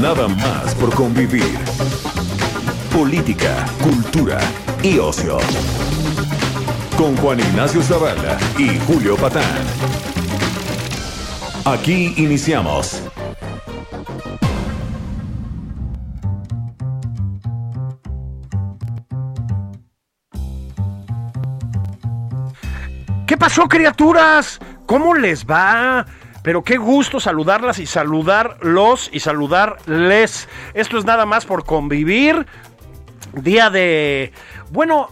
Nada más por convivir. Política, cultura y ocio. Con Juan Ignacio Zavala y Julio Patán. Aquí iniciamos. ¿Qué pasó, criaturas? ¿Cómo les va? Pero qué gusto saludarlas y saludarlos y saludarles. Esto es nada más por convivir. Día de... Bueno,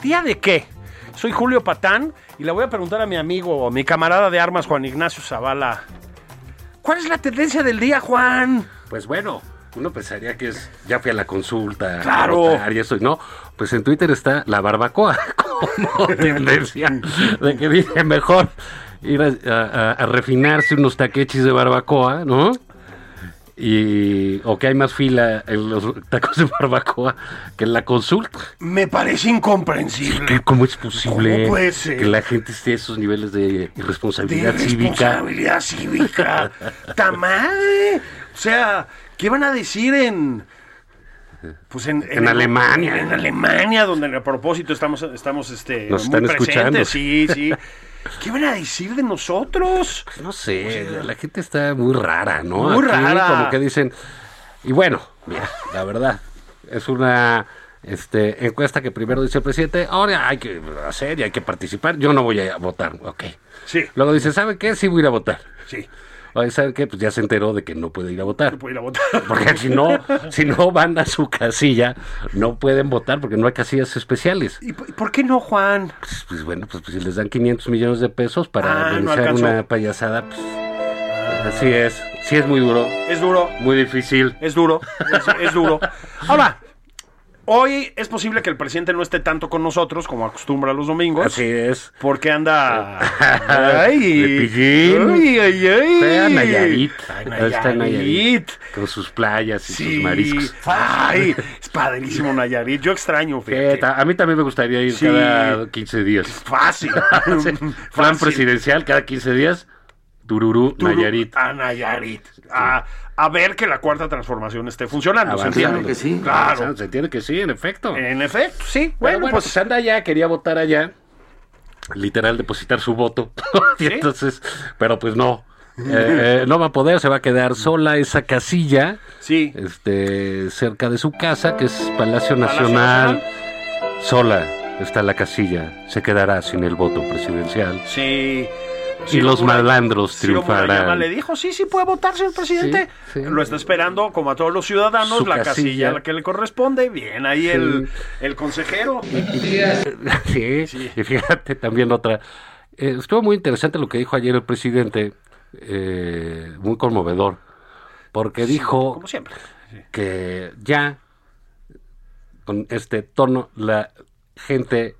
¿día de qué? Soy Julio Patán y le voy a preguntar a mi amigo, mi camarada de armas, Juan Ignacio Zavala. ¿Cuál es la tendencia del día, Juan? Pues bueno, uno pensaría que es, ya fui a la consulta, Claro. a y eso, no, pues en Twitter está la barbacoa como tendencia de que dice mejor ir a, a- a refinarse unos taquechis de barbacoa, ¿no? Y, o que hay más fila en los tacos de barbacoa que en la consulta. Me parece incomprensible. ¿Qué- ¿Cómo es posible ¿Cómo puede ser? que la gente esté a esos niveles de de irresponsabilidad cívica? responsabilidad cívica. ¡Ta madre! O sea, ¿qué van a decir en... Pues en, En Alemania. En Alemania, donde a propósito estamos, estamos este, Nos muy están escuchando. presentes. Sí, sí. ¿Qué van a decir de nosotros? Pues no sé, la gente está muy rara, ¿no? Muy rara. Como que dicen. Y bueno, mira, la verdad, es una este, encuesta que primero dice el presidente, ahora hay que hacer y hay que participar. Yo no voy a votar, ok. Sí. Luego dice, ¿sabe qué? Sí voy a ir a votar. Sí, ¿sabe qué? Pues ya se enteró de que no puede ir a votar. no puedo ir a votar. Porque si no, si no van a su casilla, no pueden votar porque no hay casillas especiales. ¿Y por qué no, Juan? Pues, pues bueno, pues, pues si les dan 500 millones de pesos para Ah, organizar una payasada, pues así es. Sí es muy duro, Es duro. muy difícil. Es duro, es, es duro. Ahora, hoy es posible que el presidente no esté tanto con nosotros como acostumbra los domingos. Así es. Porque anda. Ay, ay, ay. Fea Nayarit. Ay, Ahí está Nayarit. Nayarit. Con sus playas y Sí. sus mariscos. Ay, es padrísimo Nayarit. Yo extraño, fíjate. A mí también me gustaría ir Sí. cada 15 días. Fácil. Sí. Plan Fácil. presidencial cada 15 días. Tururú, Turu- Nayarit. A Nayarit. A, a ver que la cuarta transformación esté funcionando. ¿se Avanzando. entiende? sí. Claro. avanzando. Se entiende que sí, en efecto. En efecto, sí. Bueno, Bueno, pues. anda allá, quería votar allá. Literal, depositar su voto. y ¿Sí? entonces, pero pues no. Eh, eh, no va a poder, se va a quedar sola esa casilla. Sí. Este, cerca de su casa, que es Palacio. Nacional. Sola está la casilla. Se quedará sin el voto presidencial. Sí. Y los malandros triunfarán. le dijo, sí, sí puede votar, señor presidente. Sí, sí. Lo está esperando, como a todos los ciudadanos, la casilla. casilla. a la que le corresponde. Bien, ahí el, el consejero. Sí, y fíjate también otra. Eh, estuvo muy interesante lo que dijo ayer el presidente, eh, muy conmovedor, porque dijo Como siempre. que ya con este tono la gente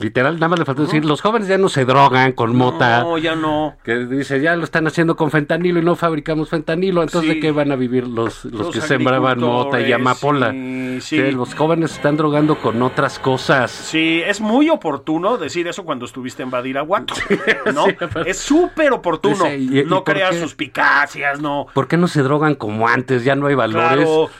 literal nada más le faltó decir los jóvenes ya no se drogan con mota No, ya no. que dice ya lo están haciendo con fentanilo y no fabricamos fentanilo entonces Sí. de qué van a vivir los, los, Los que sembraban mota y amapola sí, sí. Que los jóvenes están drogando con otras cosas Sí, es muy oportuno decir eso cuando estuviste en Badiraguato, ¿no? es súper oportuno. Y- y no por creas suspicacias, no. ¿Por qué no se drogan como antes? Ya no hay valores. Claro.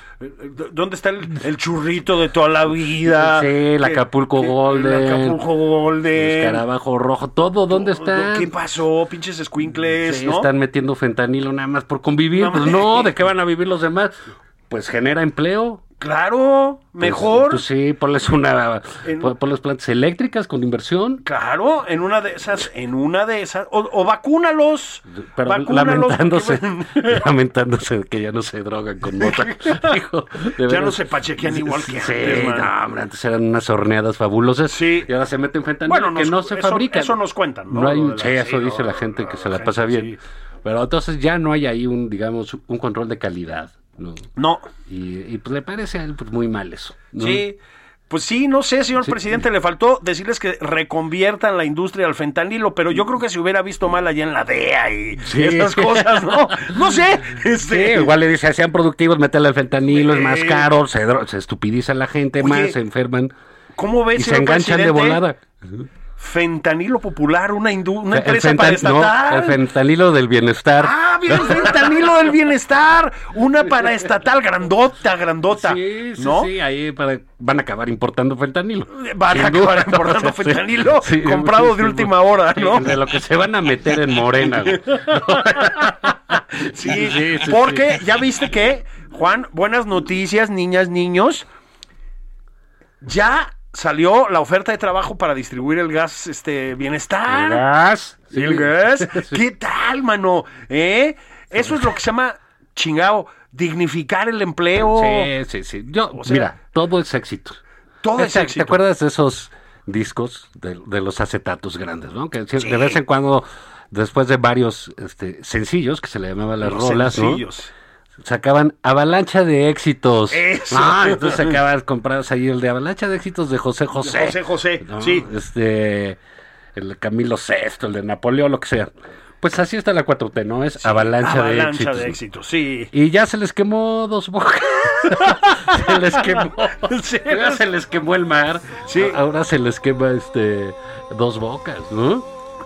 ¿Dónde está el, el churrito de toda la vida? Sí, el ¿Qué- Acapulco Golden. El Acapulco Golden. Escarabajo rojo, todo, ¿dónde está? ¿Qué pasó? Pinches squinkles, Sí, ¿no? Están metiendo fentanilo nada más por convivir. No, pues no, ¿de qué van a vivir los demás? Pues genera empleo. Claro, Pues, mejor. Pues, sí, ponles una. En- Ponles plantas eléctricas con inversión. Claro, en una de esas, en una de esas, o, o vacúnalos. Pero vacúnalos, lamentándose, porque- lamentándose que ya no se drogan con mota. Hijo, Ya veras. no se pachequean igual que sí, antes, no, hombre, antes eran unas horneadas fabulosas. Sí. Y ahora se meten fentanilo Bueno, que nos- no se eso- fabrica. eso nos cuentan, ¿no? No hay un la- eso sí, dice no, la gente que se la gente, pasa bien. sí. Pero entonces ya no hay ahí un, digamos, un control de calidad. ¿No? No, Y, y, pues le parece a él pues, muy mal eso. ¿no? sí. Pues sí, no sé, señor Sí. presidente, le faltó decirles que reconviertan la industria al fentanilo, pero yo creo que se hubiera visto mal allá en la DEA y Sí. esas cosas, ¿no? No sé. Sí, Este, igual le dice, sean productivos, métele el fentanilo, es más caro, se, se estupidiza la gente Oye, más, se enferman ¿Cómo ves, y se enganchan de volada. Fentanilo Popular, una, empresa paraestatal. no, el fentanilo del bienestar. Ah, bien, fentanilo del bienestar. Una paraestatal grandota, grandota. Sí, sí, ¿no? sí, ahí para- van a acabar importando fentanilo. Van a duda. acabar importando fentanilo sí, comprado de última hora, ¿no? De lo que se van a meter en Morena. Sí, porque ya viste que, Juan, buenas noticias, niñas, niños. Ya salió la oferta de trabajo para distribuir el gas este bienestar. El gas. Sí, el gas. ¿Qué tal, mano? ¿Eh? Eso es lo que se llama chingao, dignificar el empleo. Sí, sí, sí. Yo, O sea, mira, todo es éxito. Todo es ¿Te- éxito. ¿Te acuerdas de esos discos de, de los acetatos grandes, no? Que Sí. de vez en cuando, después de varios este, sencillos, que se le llamaban las Los rolas, ¿no? Sacaban avalancha de éxitos. Eso. Ah, entonces sacabas, comprabas ahí el de avalancha de éxitos de José José. José José, ¿no? sí. Este, el de Camilo VI, el de Napoleón, lo que sea. Pues así está la 4T, ¿no? Es avalancha, de Avalancha éxitos. de éxitos, sí. Y ya se les quemó dos bocas. se les quemó. Sí. Se les quemó el mar. Sí. Ahora se les quema este dos bocas, ¿no?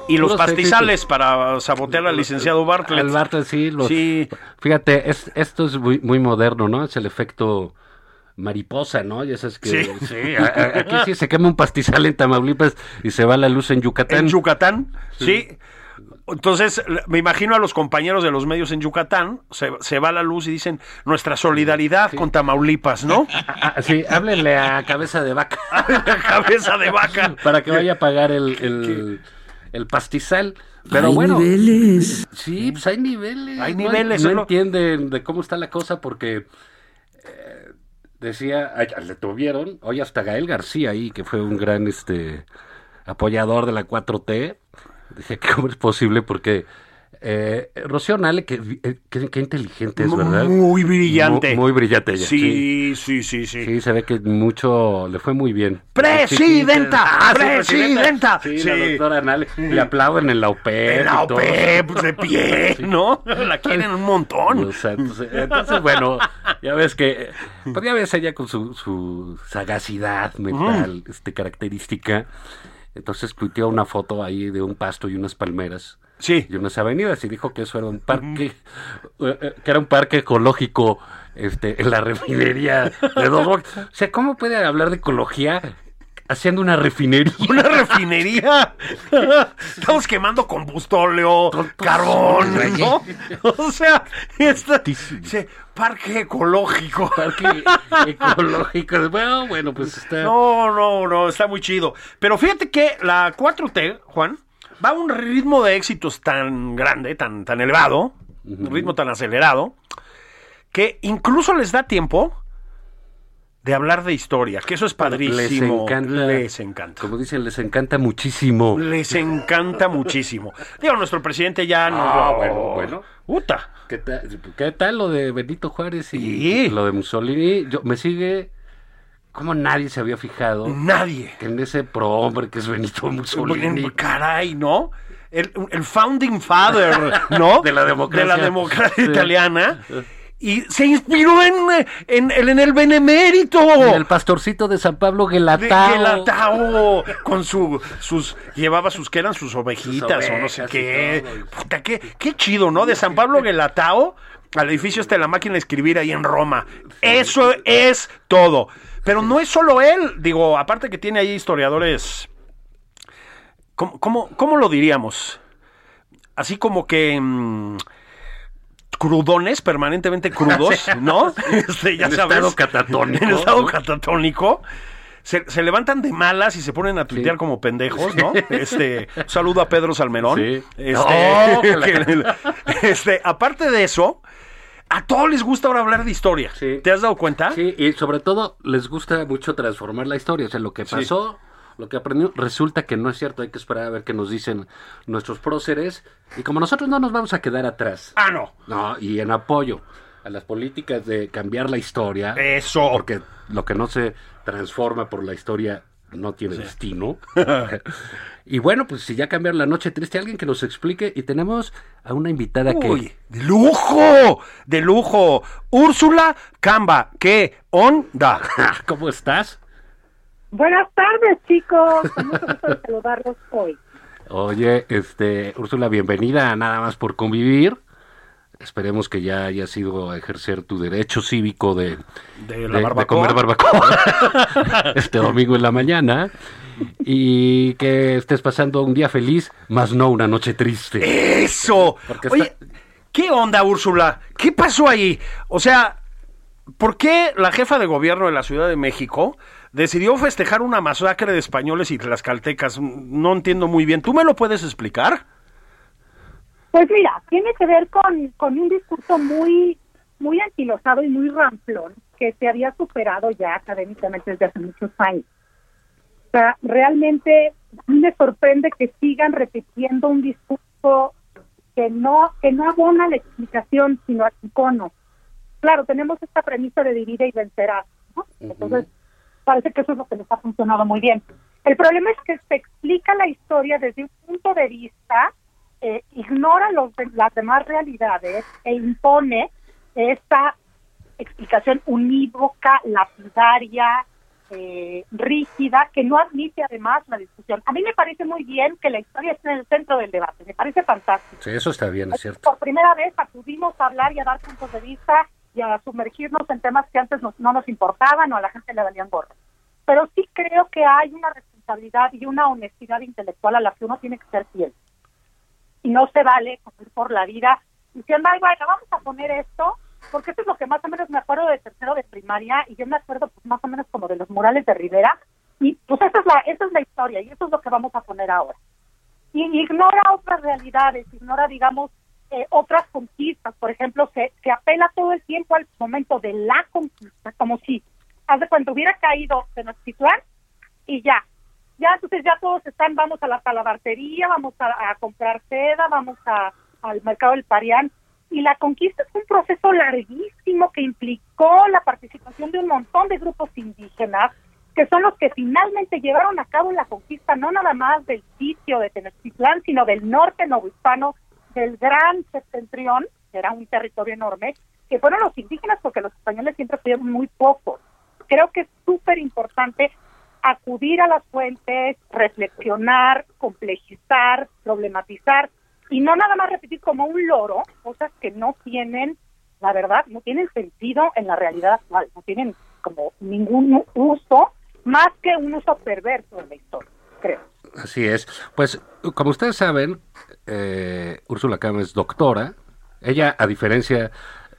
Y los pastizales para sabotear al licenciado Bartlett. Al Bartlett, sí. los- Sí. Fíjate, es, esto es muy, muy moderno, ¿no? Es el efecto mariposa, ¿no? Ya sabes que Sí. a- a- aquí sí se quema un pastizal en Tamaulipas y se va la luz en Yucatán. En Yucatán, sí. Entonces, me imagino a los compañeros de los medios en Yucatán, se, se va la luz y dicen nuestra solidaridad con Tamaulipas, ¿no? Ah, sí, háblenle a cabeza de vaca. Cabeza de vaca. para que vaya a pagar el, el, el pastizal. Pero Hay bueno, niveles. sí, pues hay niveles. Hay No- niveles, No, solo- entienden de cómo está la cosa porque eh, decía, le tuvieron, hoy hasta Gael García ahí, que fue un gran este apoyador de la 4T, dije que cómo es posible porque eh, Rocío Nale, que, eh, que, que inteligente es, ¿verdad? Muy brillante. Muy, muy brillante ella. Sí, sí, sí, sí. Sí, se ve que mucho le fue muy bien. ¡Presidenta! Ah, sí, ¡Presidenta! Sí, Sí. la doctora Nale. Le aplauden en la OPEP. En la todo. OPEP, de pie, ¿no? La quieren un montón. O sea, entonces, entonces, bueno, ya ves que, pues ya ves ella con su, su sagacidad mental, este, característica. Entonces tuiteó una foto ahí de un pasto y unas palmeras Sí. y unas avenidas y dijo que eso era un parque, eh, eh, que era un parque ecológico este, en la refinería de Dos. O sea, ¿cómo puede hablar de ecología haciendo una refinería? Una refinería. Estamos quemando combustóleo, carbón, ¿no? O sea, esta, parque ecológico. Parque ecológico. Bueno, bueno, pues está... No, no, no, está muy chido. Pero fíjate que la 4T, Juan, va a un ritmo de éxitos tan grande, tan, tan elevado, un ritmo tan acelerado, que incluso les da tiempo de hablar de historia, que eso es padrísimo. Les encanta. Les encanta. Como dicen, les encanta muchísimo. Les encanta muchísimo. Digo, nuestro presidente ya no. Ah, bueno, bueno. Uta. ¿Qué tal, ¿Qué tal lo de Benito Juárez y Sí. lo de Mussolini? Yo, me sigue como nadie se había fijado Nadie. que en ese prohombre que es Benito Mussolini. Caray, ¿no? El, el founding father, ¿no? De la democracia. De la democracia Sí. italiana. Y se inspiró en, en, en, el benemérito. El pastorcito de San Pablo de Gelatao. Gelatao, con su, sus, llevaba sus, que eran sus ovejitas o no sé qué. Puta, qué, qué chido, ¿no? De San Pablo Gelatao al edificio este de la máquina de escribir ahí en Roma. Eso es todo. Pero no es solo él, digo, aparte que tiene ahí historiadores. ¿Cómo, cómo, cómo lo diríamos? Así como que. mm, crudones, permanentemente crudos, ¿no? Este, ya En sabes. estado catatónico, En estado catatónico. Se, se levantan de malas y se ponen a tuitear Sí. como pendejos, ¿no? Este, saludo a Pedro Salmerón. Sí. Este, ¡Oh! que- este, aparte de eso, a todos les gusta ahora hablar de historia. Sí. ¿Te has dado cuenta? Sí, y sobre todo les gusta mucho transformar la historia. O sea, lo que Sí. pasó, lo que aprendió, resulta que no es cierto. Hay que esperar a ver qué nos dicen nuestros próceres. Y como nosotros no nos vamos a quedar atrás. Ah, no. No, y en apoyo a las políticas de cambiar la historia. Eso. Porque lo que no se transforma por la historia no tiene destino. y bueno, pues si ya cambiaron la noche triste, alguien que nos explique. Y tenemos a una invitada que... Uy, de lujo, de lujo. Úrsula Camba, ¿qué onda? ¿Cómo estás? Buenas tardes, chicos. Mucho gusto de saludarlos hoy. Oye, este, Úrsula, bienvenida a Nada más por convivir. Esperemos que ya hayas ido a ejercer tu derecho cívico de, De la de- de barbacoa. comer barbacoa este domingo en la mañana y que estés pasando un día feliz, más no una noche triste. Eso. Porque Oye, está- ¿qué onda, Úrsula? ¿Qué pasó ahí? O sea, ¿por qué la jefa de gobierno de la Ciudad de México decidió festejar una masacre de españoles y tlaxcaltecas? No entiendo muy bien. ¿Tú me lo puedes explicar? Pues mira, tiene que ver con, con un discurso muy, muy anquilosado y muy ramplón que se había superado ya académicamente desde hace muchos años. O sea, realmente me sorprende que sigan repitiendo un discurso que no, que no abona la explicación, sino al icono. Claro, tenemos esta premisa de divide y vencerás, ¿no? Entonces, parece que eso es lo que les ha funcionado muy bien. El problema es que se explica la historia desde un punto de vista, eh, ignora los de- las demás realidades e impone esta explicación unívoca, lapidaria, eh, rígida, que no admite además la discusión. A mí me parece muy bien que la historia esté en el centro del debate, me parece fantástico. Sí, eso está bien, es cierto. Por primera vez acudimos a hablar y a dar puntos de vista y a sumergirnos en temas que antes nos- no nos importaban o a la gente le valían gorro. Pero sí creo que hay una responsabilidad y una honestidad intelectual a la que uno tiene que ser fiel. Y no se vale por la vida diciendo, ay, bueno, vamos a poner esto, porque esto es lo que más o menos me acuerdo de tercero de primaria y yo me acuerdo pues más o menos como de los murales de Rivera. Y pues esa es la, esa es la historia y eso es lo que vamos a poner ahora y ignora otras realidades, ignora, digamos, eh, otras conquistas. Por ejemplo, se, se apela todo el tiempo al momento de la conquista, como si, hace cuando hubiera caído Tenochtitlán y ya. Ya, entonces ya todos están, vamos a la talabartería, vamos a, comprar seda, vamos a, al mercado del Parián. Y la conquista es un proceso larguísimo que implicó la participación de un montón de grupos indígenas, que son los que finalmente llevaron a cabo la conquista, no nada más del sitio de Tenochtitlán, sino del norte novohispano, del gran septentrión, que era un territorio enorme, que fueron los indígenas porque los españoles siempre fueron muy pocos. Creo que es súper importante acudir a las fuentes, reflexionar, complejizar, problematizar y no nada más repetir como un loro cosas que no tienen, la verdad, no tienen sentido en la realidad actual, no tienen como ningún uso más que un uso perverso de la historia, creo. Así es. Pues, como ustedes saben, eh, Úrsula Cama es doctora. Ella, a diferencia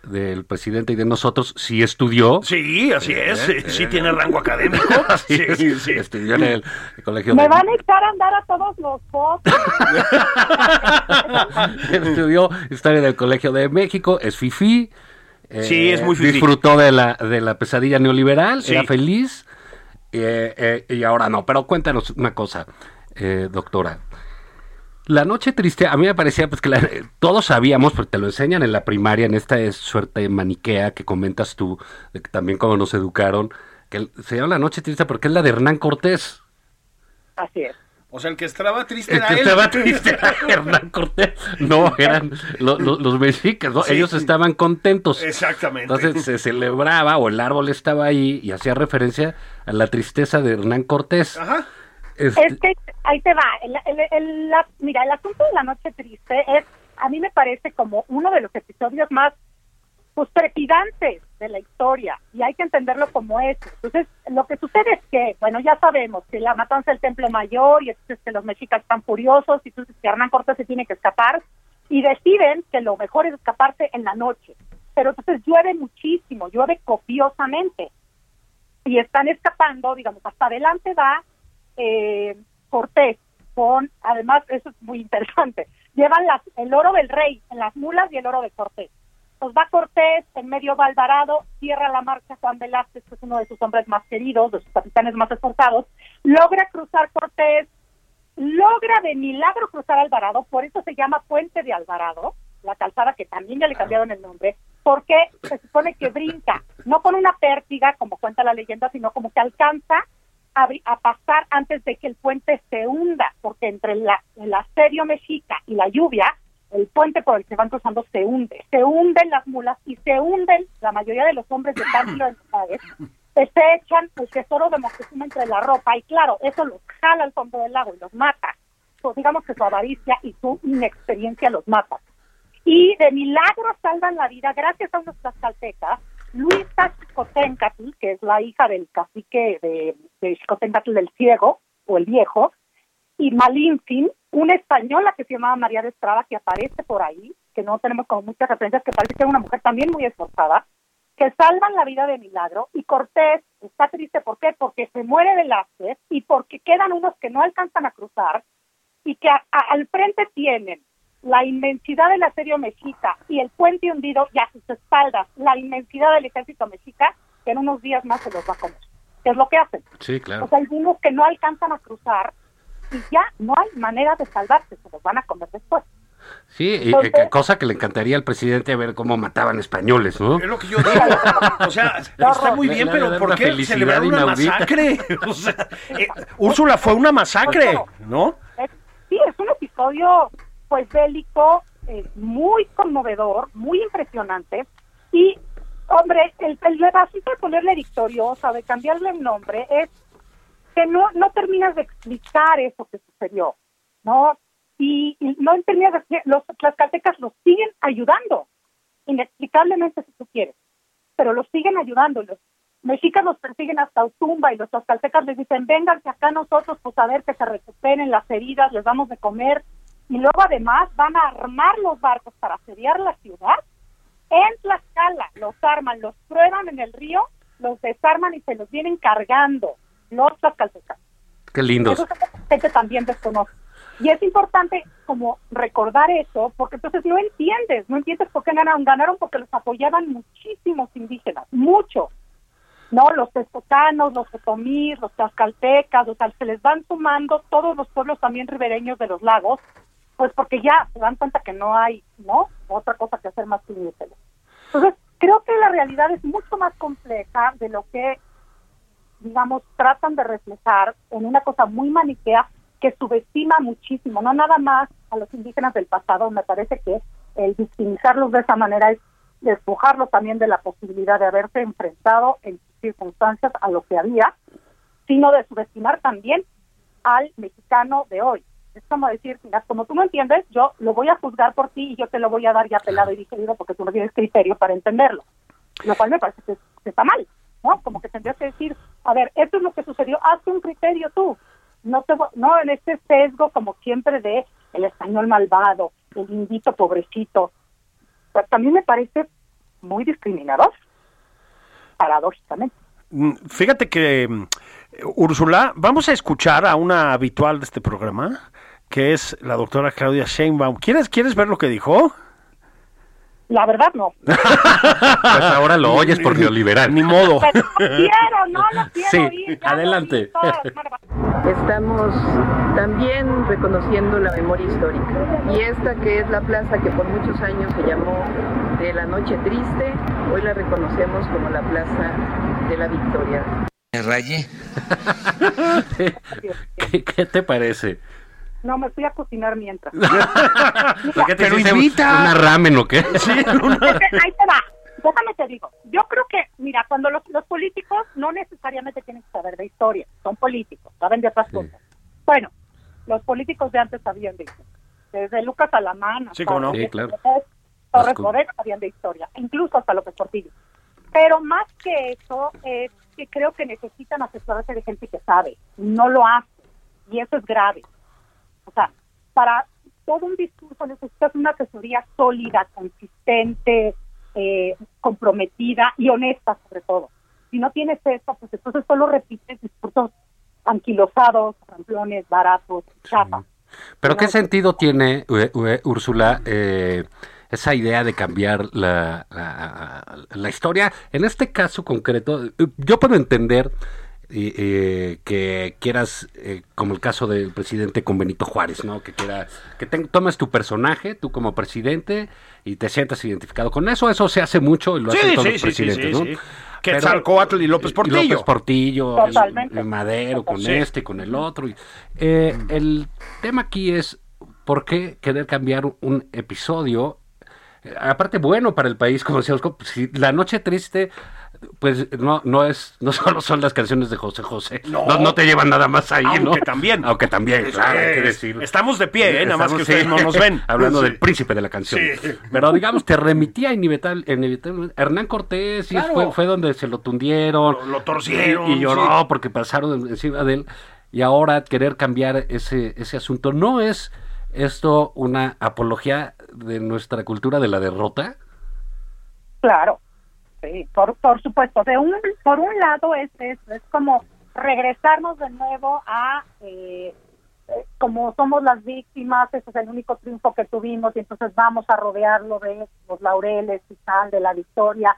del presidente y de nosotros, sí estudió. Sí, así es. Sí, eh, sí tiene rango académico. Sí, es, sí, sí. Estudió en el colegio Me de... van a echar a andar a todos los votos. estudió historia del Colegio de México, es fifí. eh, Sí, es muy fifí. Disfrutó de la, de la pesadilla neoliberal, Sí. era feliz. eh, eh, y ahora no. Pero cuéntanos una cosa, eh, doctora. La noche triste, a mí me parecía pues que la- todos sabíamos, porque te lo enseñan en la primaria, en esta suerte maniquea que comentas tú, de que también como nos educaron, que se llama la noche triste porque es la de Hernán Cortés. Así es. O sea, el que estaba triste El era que él. estaba triste era Hernán Cortés. No, eran lo- lo- los mexicas, ¿no? Sí. Ellos estaban contentos. Exactamente. Entonces se celebraba o el árbol estaba ahí y hacía referencia a la tristeza de Hernán Cortés. Ajá. Este, Es que ahí te va. El, la- mira, el asunto de la noche triste es, a mí me parece como uno de los episodios más pues trepidantes de la historia y hay que entenderlo como eso. Entonces, lo que sucede es que, bueno, ya sabemos que la matanza del Templo Mayor y entonces que los mexicas están furiosos y entonces que Hernán Cortés se tiene que escapar y y deciden que lo mejor es escaparse en la noche. Pero entonces llueve muchísimo, llueve copiosamente. Y están escapando, digamos, hasta adelante va eh, Cortés, con, además, eso es muy interesante, llevan las, el oro del rey en las mulas y el oro de Cortés. Pues va Cortés, en medio va Alvarado, cierra la marcha Juan Velázquez, que es uno de sus hombres más queridos, de sus capitanes más esforzados, logra cruzar Cortés, logra de milagro cruzar Alvarado, por eso se llama Puente de Alvarado, la calzada que también ya le cambiaron el nombre, porque se supone que brinca, no con una pértiga, como cuenta la leyenda, sino como que alcanza a, a pasar antes de que el puente se hunda, porque entre la, el asedio mexica y la lluvia, el puente por el que van cruzando se hunde, se hunden las mulas y se hunden la mayoría de los hombres de Pánfilo de que se echan el tesoro de Moctezuma entre la ropa y claro, eso los jala al fondo del lago y los mata. Pues digamos que su avaricia y su inexperiencia los mata. Y de milagro salvan la vida gracias a unos tlaxcaltecas, Luisa Xicoténcatl, que es la hija del cacique de, de Xicoténcatl del Ciego, o el Viejo, y Malinfin, una española que se llamaba María de Estrada, que aparece por ahí, que no tenemos como muchas referencias, que parece que era una mujer también muy esforzada, que salvan la vida de milagro, y Cortés está triste, ¿por qué? Porque se muere Velázquez y porque quedan unos que no alcanzan a cruzar, y que al frente tienen la inmensidad del asedio mexica y el puente hundido y a sus espaldas la inmensidad del ejército mexica, que en unos días más se los va a comer. ¿Qué es lo que hacen? Sí, O claro. sea, hay unos que no alcanzan a cruzar y ya no hay manera de salvarse, se los van a comer después. Sí, y, Entonces- eh, cosa que le encantaría al presidente ver cómo mataban españoles, ¿no? Es lo que yo digo. O sea, está muy bien, pero ¿por una qué felicidad celebrar una inaudita. masacre? O sea, eh, Úrsula fue una masacre, ¿no? Es- sí, es un episodio pues bélico, eh, muy conmovedor, muy impresionante. Y hombre, el, el asunto de ponerle victoriosa, de cambiarle el nombre, es que no, no terminas de explicar eso que sucedió, ¿no? Y, no terminas de los tlaxcaltecas los siguen ayudando, inexplicablemente si tú quieres, pero los siguen ayudando, los mexicas los persiguen hasta Utumba y los tlaxcaltecas les dicen, vénganse acá nosotros, pues a ver que se recuperen las heridas, les damos de comer, y luego además van a armar los barcos para asediar la ciudad en Tlaxcala, los arman, los prueban en el río, los desarman y se los vienen cargando los tlaxcaltecas. Qué lindos. Eso gente también desconoce. Y es importante como recordar eso, porque entonces no entiendes, no entiendes por qué ganaron. Ganaron porque los apoyaban muchísimos indígenas, muchos. ¿No? Los texcocanos, los otomís, los tlaxcaltecas, o sea, se les van sumando todos los pueblos también ribereños de los lagos, pues porque ya se dan cuenta que no hay, ¿no? Otra cosa que hacer más que unírselos. Entonces, creo que la realidad es mucho más compleja de lo que digamos, tratan de reflejar en una cosa muy maniquea que subestima muchísimo, no nada más a los indígenas del pasado, me parece que el victimizarlos de esa manera es despojarlos también de la posibilidad de haberse enfrentado en circunstancias a lo que había, sino de subestimar también al mexicano de hoy. Es como decir, mira, como tú no entiendes, yo lo voy a juzgar por ti y yo te lo voy a dar ya pelado y digerido porque tú no tienes criterio para entenderlo. Lo cual me parece que, está mal, ¿no? Como que tendrías que decir, a ver, esto es lo que sucedió, hazte un criterio tú. No te no en este sesgo como siempre de el español malvado, el indito pobrecito. Pues también me parece muy discriminador, paradójicamente. Mm, Fíjate que, mm, Úrsula, vamos a escuchar a una habitual de este programa, que es la doctora Claudia Sheinbaum. ¿Quieres, ¿Quieres ver lo que dijo? La verdad no. Pues ahora lo oyes por neoliberal. Ni modo. Pero no quiero, no lo quiero Sí, adelante. Estamos también reconociendo la memoria histórica. Y esta que es la plaza que por muchos años se llamó de la Noche Triste, hoy la reconocemos como la Plaza de la Victoria. Me rayé. ¿Qué, qué te parece? No, me fui a cocinar mientras. ¿Por qué te Pero invita. ¿Una ramen o qué? Sí, que ahí te va. Déjame te digo. Yo creo que, mira, cuando los, los políticos no necesariamente tienen que saber de historia, son políticos, saben de otras cosas. Bueno, los políticos de antes sabían de historia. Desde Lucas Alamán hasta Sí, cómo no. Sí, claro. Torres. Bodet sabían de historia, incluso hasta López Portillo. Pero más que eso, es que creo que necesitan asesorarse de gente que sabe, no lo hace, y eso es grave. O sea, para todo un discurso necesitas una asesoría sólida, consistente, eh, comprometida y honesta sobre todo. Si no tienes eso, pues entonces solo repites discursos anquilosados, ramplones, baratos, chapas. Pero ¿qué sentido tiene, Ue- Ue- Úrsula, eh, esa idea de cambiar la, la- la historia? En este caso concreto, eh, yo puedo entender eh, eh, que quieras, eh, como el caso del presidente con Benito Juárez, ¿no? Que quiera, que te- tomes tu personaje, tú como presidente, y te sientas identificado con eso. Eso se hace mucho y lo hacen Sí, todos sí, los presidentes, sí, ¿no? sí. Quetzalcóatl y López Portillo. López Portillo, Totalmente. el Madero, con Sí. este, con el otro. y- eh, el tema aquí es por qué querer cambiar un episodio, eh, aparte bueno para el país, como decíamos, como si la noche triste, pues no, no es, no solo son las canciones de José José, no, No. no te llevan nada más ahí, ¿no? Aunque también. Aunque también, claro, hay que decir. Estamos de pie, ¿eh? nada más que ustedes sí, no nos ven. Hablando Sí. del príncipe de la canción. Sí. Pero digamos, te remitía inevitable, inevitablemente. Hernán Cortés y Claro. fue, fue donde se lo tundieron. Lo- lo torcieron, Y, y lloró sí. porque pasaron encima de él. Y ahora querer cambiar ese, ese asunto. ¿No es esto una apología de nuestra cultura de la derrota? Claro, sí, por, por supuesto. De un, por un lado es eso, es como regresarnos de nuevo a eh, eh, como somos las víctimas, ese es el único triunfo que tuvimos y entonces vamos a rodearlo de los laureles y tal, de la victoria.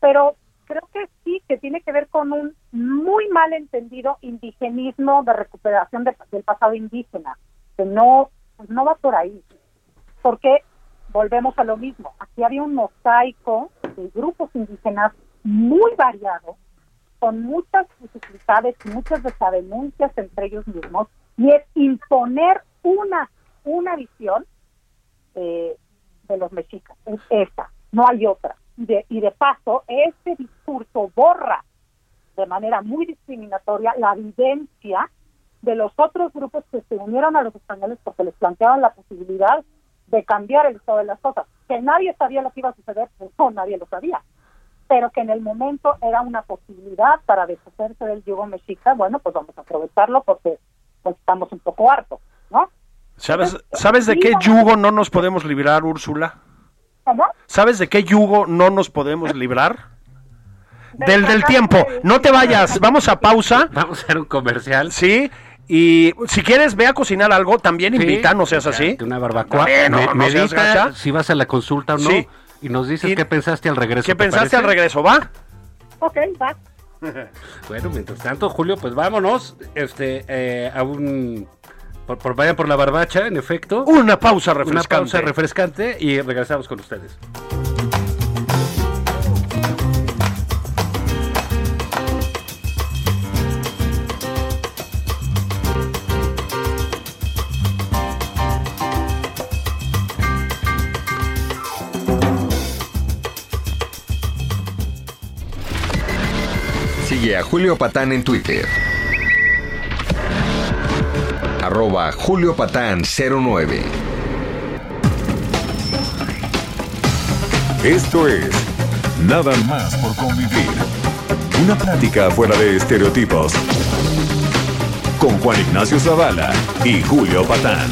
Pero creo que sí, que tiene que ver con un muy mal entendido indigenismo de recuperación de- del pasado indígena, que no, pues no va por ahí porque volvemos a lo mismo. Aquí había un mosaico de grupos indígenas muy variado, con muchas dificultades y muchas desavenencias entre ellos mismos, y es imponer una, una visión eh, de los mexicas. Es esa, no hay otra. Y de, y de paso, este discurso borra de manera muy discriminatoria la vivencia de los otros grupos que se unieron a los españoles porque les planteaban la posibilidad de cambiar el estado de las cosas. Que nadie sabía lo que iba a suceder, pues no, nadie lo sabía. Pero que en el momento era una posibilidad para deshacerse del yugo mexica, bueno, pues vamos a aprovecharlo porque pues, estamos un poco hartos, ¿no? ¿Sabes, ¿Sabes de qué yugo no nos podemos librar, Úrsula? ¿Cómo? ¿Sabes de qué yugo no nos podemos librar? Del, del tiempo. No te vayas, vamos a pausa. Vamos a hacer un comercial. Sí. Y si quieres, ve a cocinar algo, también Sí, invita, no seas así. de Una barbacoa. También, no, Me- no seas medita si vas a la consulta o no. Sí. Y nos dices Y- qué pensaste al regreso. ¿Qué ¿te pensaste al regreso? ¿Va? Ok, va. Bueno, mientras tanto, Julio, pues vámonos este, eh, a un... Por, por- vayan por la barbacha, en efecto. Una pausa Una refrescante. pausa refrescante y regresamos con ustedes. Sigue a Julio Patán en Twitter. Arroba Julio Patán 09. Esto es Nada más por convivir. Una plática fuera de estereotipos. Con Juan Ignacio Zavala y Julio Patán.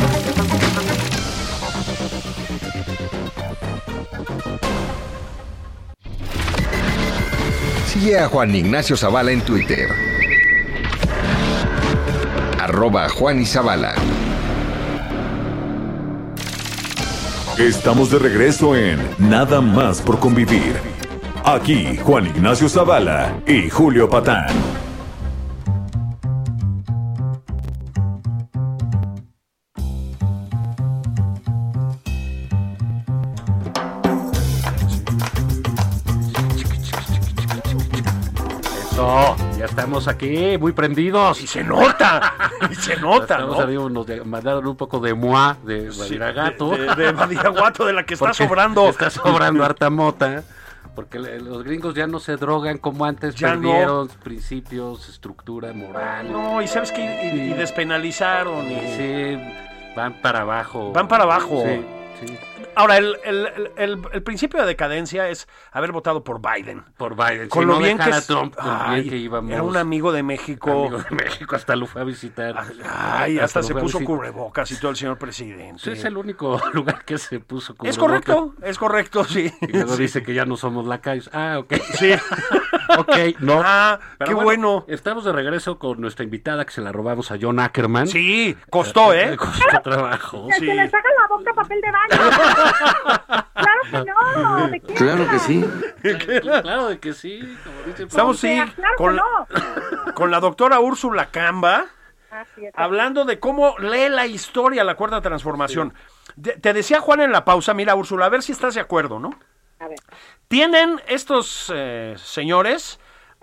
A Juan Ignacio Zavala en Twitter. Arroba Juan. Estamos de regreso en Nada más por convivir. Aquí Juan Ignacio Zavala y Julio Patán. Estamos aquí, muy prendidos. Y se nota, y se nota, Estamos ¿no? nos de- mandaron un poco de moi, de Sí, Badiraguato. De, de, de Badiraguato, de la que está sobrando. Está sobrando harta mota. Porque los gringos ya no se drogan como antes, Ya no. perdieron principios, estructura moral. No, y sabes que y, y despenalizaron y Sí, van para abajo. van para abajo. Sí, sí. Ahora, el, el- el- el- principio de decadencia es haber votado por Biden. Por Biden. Con si lo no bien que, es- Trump, con lo Ay, bien que íbamos. era un amigo de México. amigo de México, hasta lo fue a visitar. Ay, hasta se lo fue a puso cubrebocas y todo el señor presidente. Sí, es el único lugar que se puso Es cubrebocas. correcto, es correcto, sí. Y luego Sí. dice que ya no somos lacayos. Ah, ok. Sí. ok, no. Ah, qué bueno. Estamos de regreso con nuestra invitada que se la robamos a John Ackerman. Sí, costó, ¿eh? Costó trabajo. Que Sí. se les haga la boca papel de baño. claro que no. ¿de qué Claro que sí. claro de que sí. Como dice Estamos, sí, claro que con, no. con la doctora Úrsula Camba, es. hablando de cómo lee la historia la cuarta transformación. De- te decía Juan en la pausa, mira Úrsula, a ver si estás de acuerdo, ¿no? A ver. Tienen estos eh, señores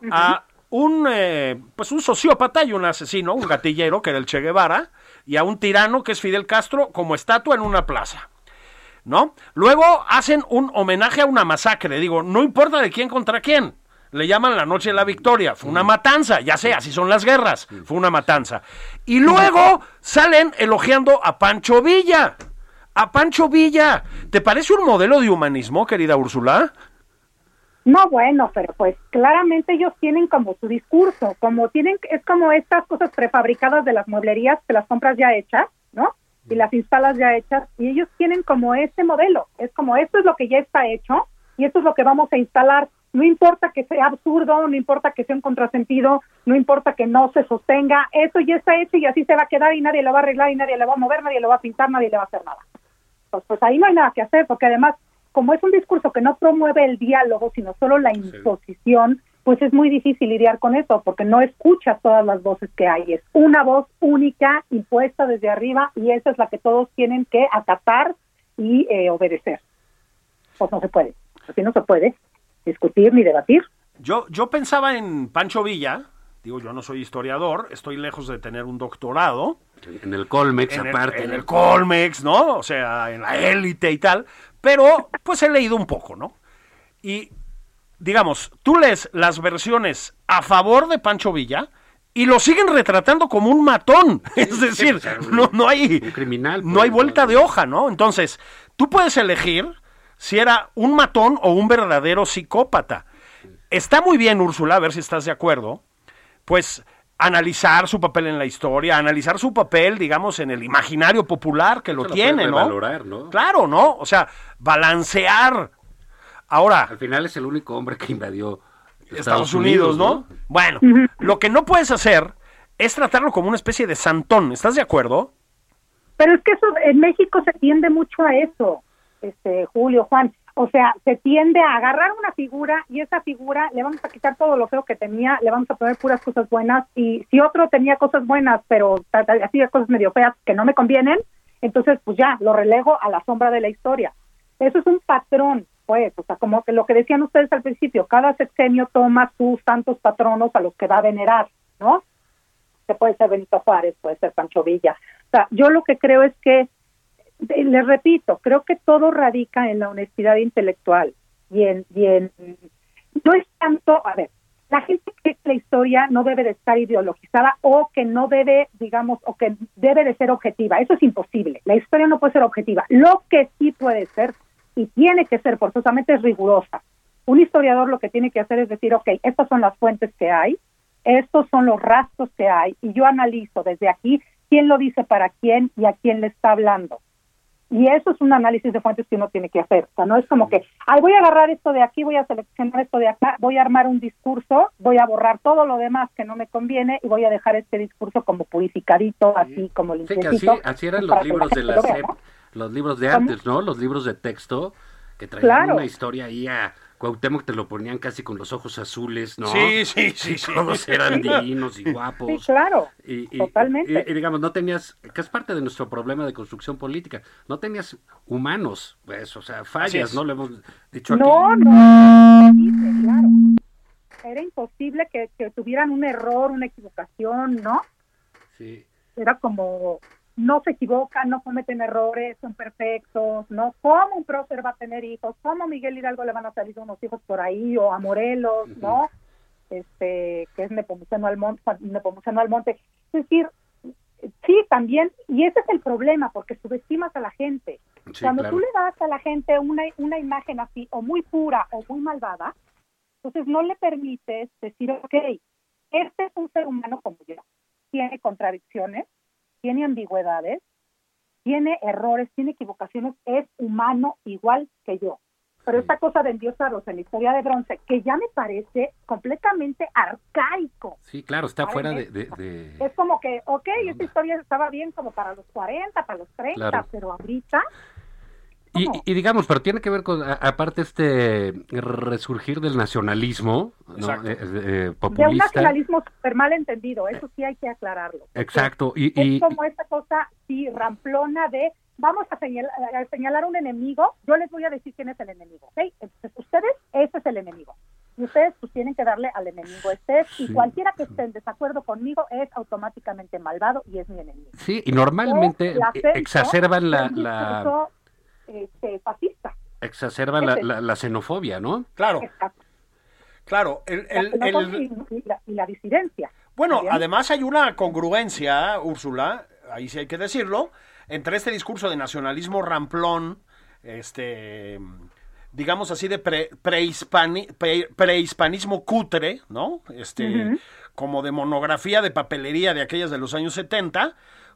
a un eh, pues un sociópata y un asesino, un gatillero que era el Che Guevara, y a un tirano que es Fidel Castro como estatua en una plaza. ¿No? Luego hacen un homenaje a una masacre, digo, no importa de quién contra quién. Le llaman la noche de la victoria, fue una matanza, ya sé, así son las guerras, fue una matanza. Y luego salen elogiando a Pancho Villa. A Pancho Villa. ¿Te parece un modelo de humanismo, querida Úrsula? No, bueno, pero pues claramente ellos tienen como su discurso, como tienen, es como estas cosas prefabricadas de las mueblerías que las compras ya hechas, ¿no? Y las instalas ya hechas, y ellos tienen como ese modelo, es como esto es lo que ya está hecho y esto es lo que vamos a instalar. No importa que sea absurdo, no importa que sea un contrasentido, no importa que no se sostenga, eso ya está hecho y así se va a quedar y nadie lo va a arreglar y nadie lo va a mover, nadie lo va a pintar, nadie le va a hacer nada. Pues, pues ahí no hay nada que hacer, porque además, como es un discurso que no promueve el diálogo, sino solo la imposición, pues es muy difícil lidiar con eso, porque no escuchas todas las voces que hay. Es una voz única, impuesta desde arriba, y esa es la que todos tienen que acatar y eh, obedecer. Pues no se puede. Así no se puede discutir ni debatir. Yo, yo pensaba en Pancho Villa, digo, yo no soy historiador, estoy lejos de tener un doctorado, En el Colmex, en el, aparte. en el Colmex, ¿no? O sea, en la élite y tal, pero pues he leído un poco, ¿no? Y digamos, tú lees las versiones a favor de Pancho Villa y lo siguen retratando como un matón, es decir, pues, un- no, no hay un criminal, no hay pues, vuelta de hoja, ¿no? Entonces, tú puedes elegir si era un matón o un verdadero psicópata. Está muy bien, Úrsula, a ver si estás de acuerdo, pues analizar su papel en la historia, analizar su papel, digamos, en el imaginario popular que lo Eso lo tiene, ¿no? ¿no? Claro, ¿no? O sea, balancear. Ahora, Al final es el único hombre que invadió Estados, Estados Unidos, ¿no? Bueno, lo que no puedes hacer es tratarlo como una especie de santón, ¿estás de acuerdo? Pero es que eso en México se tiende mucho a eso, este Julio, Juan. O sea, se tiende a agarrar una figura y esa figura le vamos a quitar todo lo feo que tenía, le vamos a poner puras cosas buenas y si otro tenía cosas buenas, pero hacía cosas medio feas que no me convienen, entonces pues ya lo relego a la sombra de la historia. Eso es un patrón, pues, o sea, como que lo que decían ustedes al principio, cada sexenio toma sus tantos patronos a los que va a venerar, ¿no? que puede ser Benito Juárez, puede ser Pancho Villa. O sea, yo lo que creo es que, les repito, creo que todo radica en la honestidad intelectual y en, y en no es tanto, a ver, la gente cree que la historia no debe de estar ideologizada o que no debe, digamos, o que debe de ser objetiva. Eso es imposible. La historia no puede ser objetiva. Lo que sí puede ser y tiene que ser forzosamente es rigurosa. Un historiador lo que tiene que hacer es decir, ok, estas son las fuentes que hay, estos son los rastros que hay y yo analizo desde aquí quién lo dice para quién y a quién le está hablando. Y eso es un análisis de fuentes que uno tiene que hacer. O sea, no es como que, ay, voy a agarrar esto de aquí, voy a seleccionar esto de acá, voy a armar un discurso, voy a borrar todo lo demás que no me conviene y voy a dejar este discurso como purificadito, así como Sí, que limpiecito. así, así eran los libros de la lo vea, SEP, ¿no? los libros de antes, ¿no? Los libros de texto que traían Claro. una historia ahí a Cuauhtémoc te lo ponían casi con los ojos azules, ¿no? Sí, sí, sí, sí. Todos eran divinos y guapos. Sí, claro, Y, y- totalmente. y- y digamos, no tenías, que es parte de nuestro problema de construcción política, no tenías humanos, pues, o sea, fallas. ¿no? Lo hemos dicho aquí. No, no, claro. Era imposible que, que tuvieran un error, una equivocación, ¿no? Sí. Era como, no se equivocan, no cometen errores, son perfectos, ¿no? ¿Cómo un prócer va a tener hijos? ¿Cómo a Miguel Hidalgo le van a salir unos hijos por ahí? O a Morelos, ¿no? Este, que es Nepomuceno Almonte, Nepomuceno Almonte. Es decir, sí, también, y ese es el problema, porque subestimas a la gente. Sí, Cuando claro. tú le das a la gente una, una imagen así, o muy pura o muy malvada, entonces no le permites decir, ok, este es un ser humano como yo, tiene contradicciones, tiene ambigüedades, tiene errores, tiene equivocaciones, es humano igual que yo. Pero esta cosa de endiosados en la historia de bronce, que ya me parece completamente arcaico. Sí, claro, está fuera de... es- de- de- Es como que, ok, esta historia estaba bien como para los 40, para los 30, Claro. pero ahorita Y, y digamos, pero tiene que ver con, a- aparte, este resurgir del nacionalismo ¿no? Exacto. Eh, eh, de un populista. nacionalismo súper mal entendido, eso sí hay que aclararlo. Exacto. Y, Es como esta cosa, sí, ramplona de vamos a, señal- a señalar un enemigo, yo les voy a decir quién es el enemigo, ¿ok? Entonces, ustedes, ese es el enemigo. Y ustedes pues tienen que darle al enemigo este es, y cualquiera que esté en desacuerdo conmigo es automáticamente malvado y es mi enemigo. sí, y normalmente exacerban la, este, fascista. exacerban la, la- la xenofobia, ¿no? Claro, Exacto. claro. El, el- xenofobia el- y, y la, y la disidencia. Bueno, ¿También? además hay una congruencia, Úrsula, ahí sí hay que decirlo, entre este discurso de nacionalismo ramplón, este, digamos así, de pre- prehispani- pre- prehispanismo cutre, ¿no? Este, como de monografía de papelería de aquellas de los años 70,